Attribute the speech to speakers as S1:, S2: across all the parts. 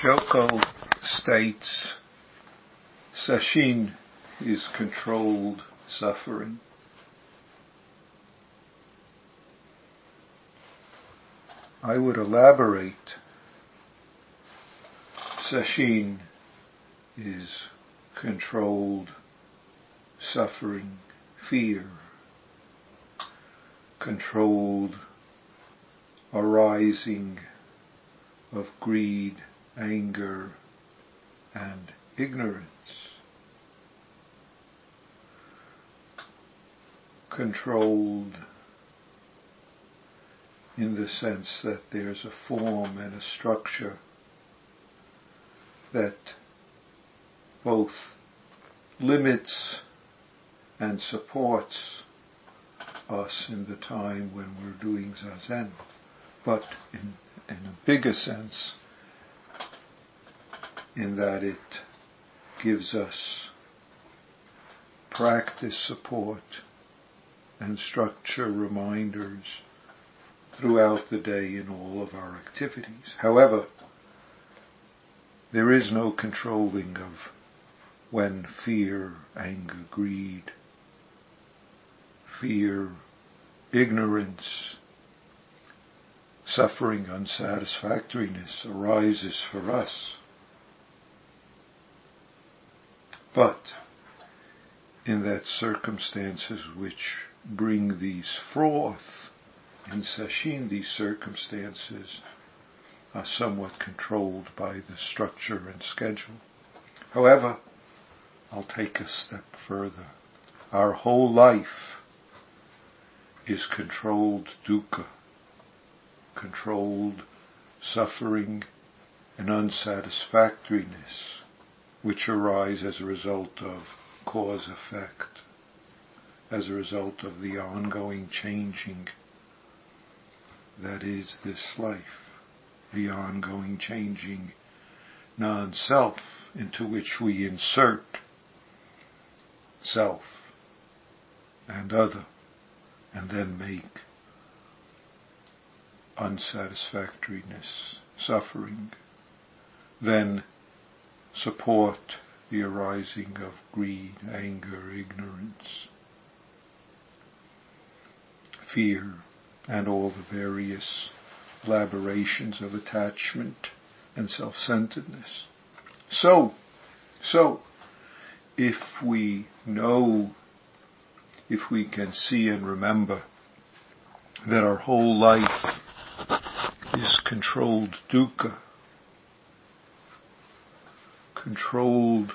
S1: Joko states Sesshin is controlled suffering. I would elaborate. Sesshin is controlled suffering, fear, controlled arising of greed, anger, and ignorance. Controlled in the sense that there's a form and a structure that both limits and supports us in the time when we're doing zazen. But in, in a bigger sense, in that it gives us practice support and structure reminders throughout the day in all of our activities. However, there is no controlling of when fear, anger, greed, fear, ignorance, suffering, unsatisfactoriness arises for us. But in that circumstances which bring these forth, in Sesshin these circumstances are somewhat controlled by the structure and schedule. However, I'll take a step further. Our whole life is controlled dukkha, controlled suffering and unsatisfactoriness, which arise as a result of cause effect, as a result of the ongoing changing that is this life, the ongoing changing non-self into which we insert self and other and then make unsatisfactoriness, suffering, then support the arising of greed, anger, ignorance, fear, and all the various elaborations of attachment and self-centeredness. So, so, if we know, if we can see and remember that our whole life is controlled dukkha, controlled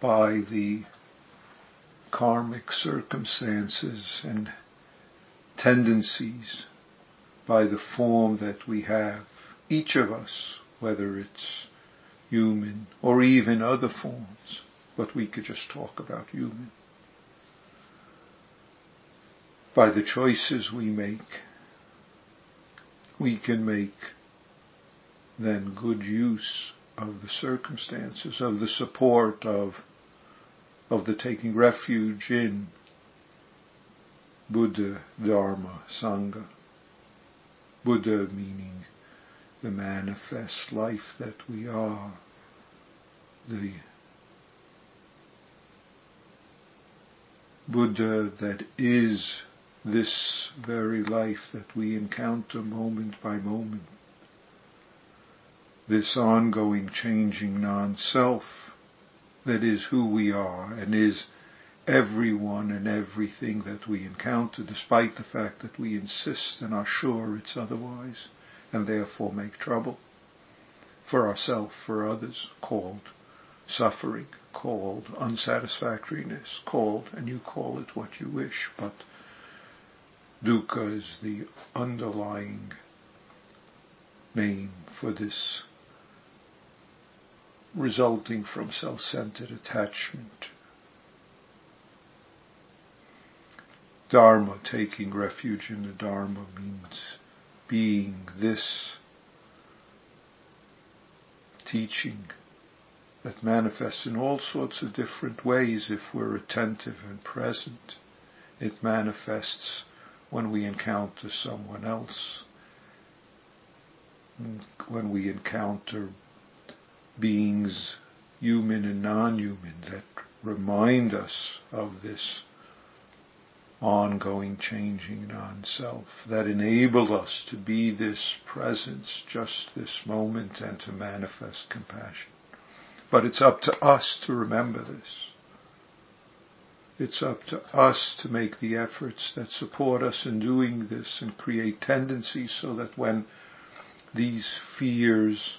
S1: by the karmic circumstances and tendencies, by the form that we have, each of us, whether it's human or even other forms, but we could just talk about human. By the choices we make, we can make then good use of the circumstances, of the support of, of the taking refuge in Buddha, Dharma, Sangha. Buddha meaning the manifest life that we are, the Buddha that is this very life that we encounter moment by moment. This ongoing changing non-self that is who we are and is everyone and everything that we encounter despite the fact that we insist and are sure it's otherwise and therefore make trouble for ourselves, for others, called suffering, called unsatisfactoriness, called, and you call it what you wish, but dukkha is the underlying name for this resulting from self-centered attachment. Dharma, taking refuge in the Dharma means being this teaching that manifests in all sorts of different ways if we're attentive and present. It manifests when we encounter someone else when we encounter beings, human and non-human, that remind us of this ongoing changing non-self, that enable us to be this presence, just this moment, and to manifest compassion. But it's up to us to remember this. It's up to us to make the efforts that support us in doing this and create tendencies so that when these fears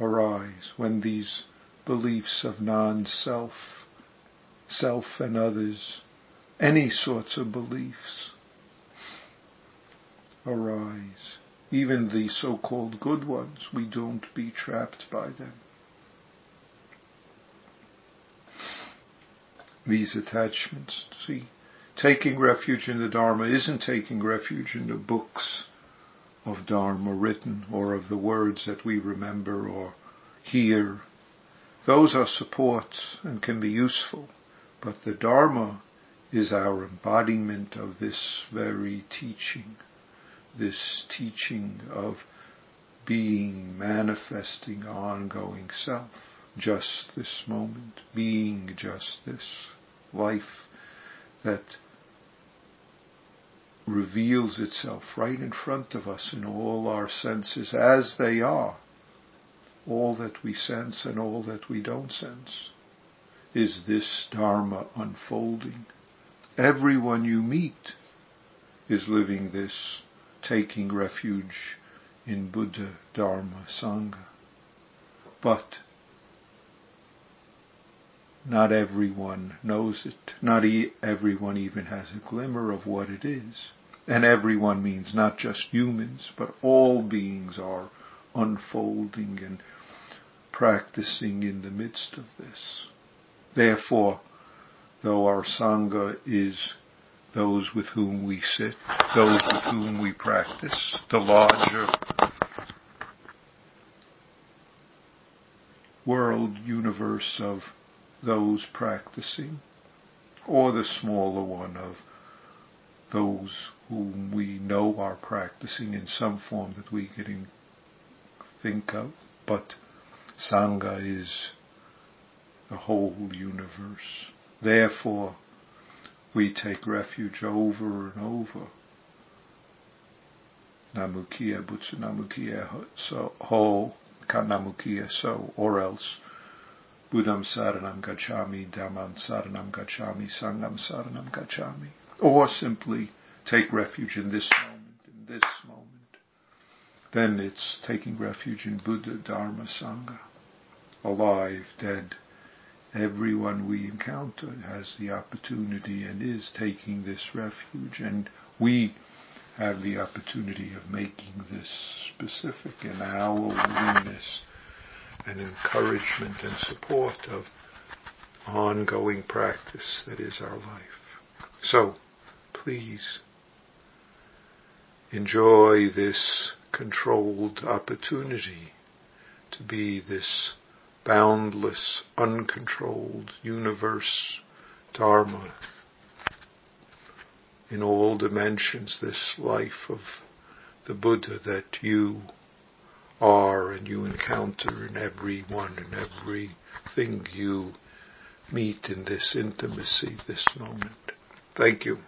S1: arise, when these beliefs of non-self, self and others, any sorts of beliefs arise, even the so-called good ones, we don't be trapped by them. These attachments, see, taking refuge in the Dharma isn't taking refuge in the books of Dharma written or of the words that we remember or hear. Those are supports and can be useful, but the Dharma is our embodiment of this very teaching, this teaching of being, manifesting ongoing self, just this moment, being just this life that reveals itself right in front of us in all our senses as they are. All that we sense and all that we don't sense is this Dharma unfolding. Everyone you meet is living this, taking refuge in Buddha, Dharma, Sangha. But not everyone knows it. Not e- everyone even has a glimmer of what it is. And everyone means not just humans, but all beings are unfolding and practicing in the midst of this. Therefore, though our Sangha is those with whom we sit, those with whom we practice, the larger world universe of those practicing, or the smaller one of those whom we know are practicing in some form that we can think of, but Sangha is the whole universe. Therefore, we take refuge over and over. Namukia Butsu Namukia so ho Kanamukia so or else Buddham Saranam Gacchami, Dhammam Saranam Gacchami, Sangham Saranam Gacchami. Or simply take refuge in this moment, in this moment. Then it's taking refuge in Buddha, Dharma, Sangha. Alive, dead. Everyone we encounter has the opportunity and is taking this refuge and we have the opportunity of making this specific in our willingness and encouragement and support of ongoing practice that is our life. So, please enjoy this controlled opportunity to be this boundless, uncontrolled universe, Dharma, in all dimensions, this life of the Buddha that you are and you encounter in everyone and everything you meet in this intimacy, this moment. Thank you.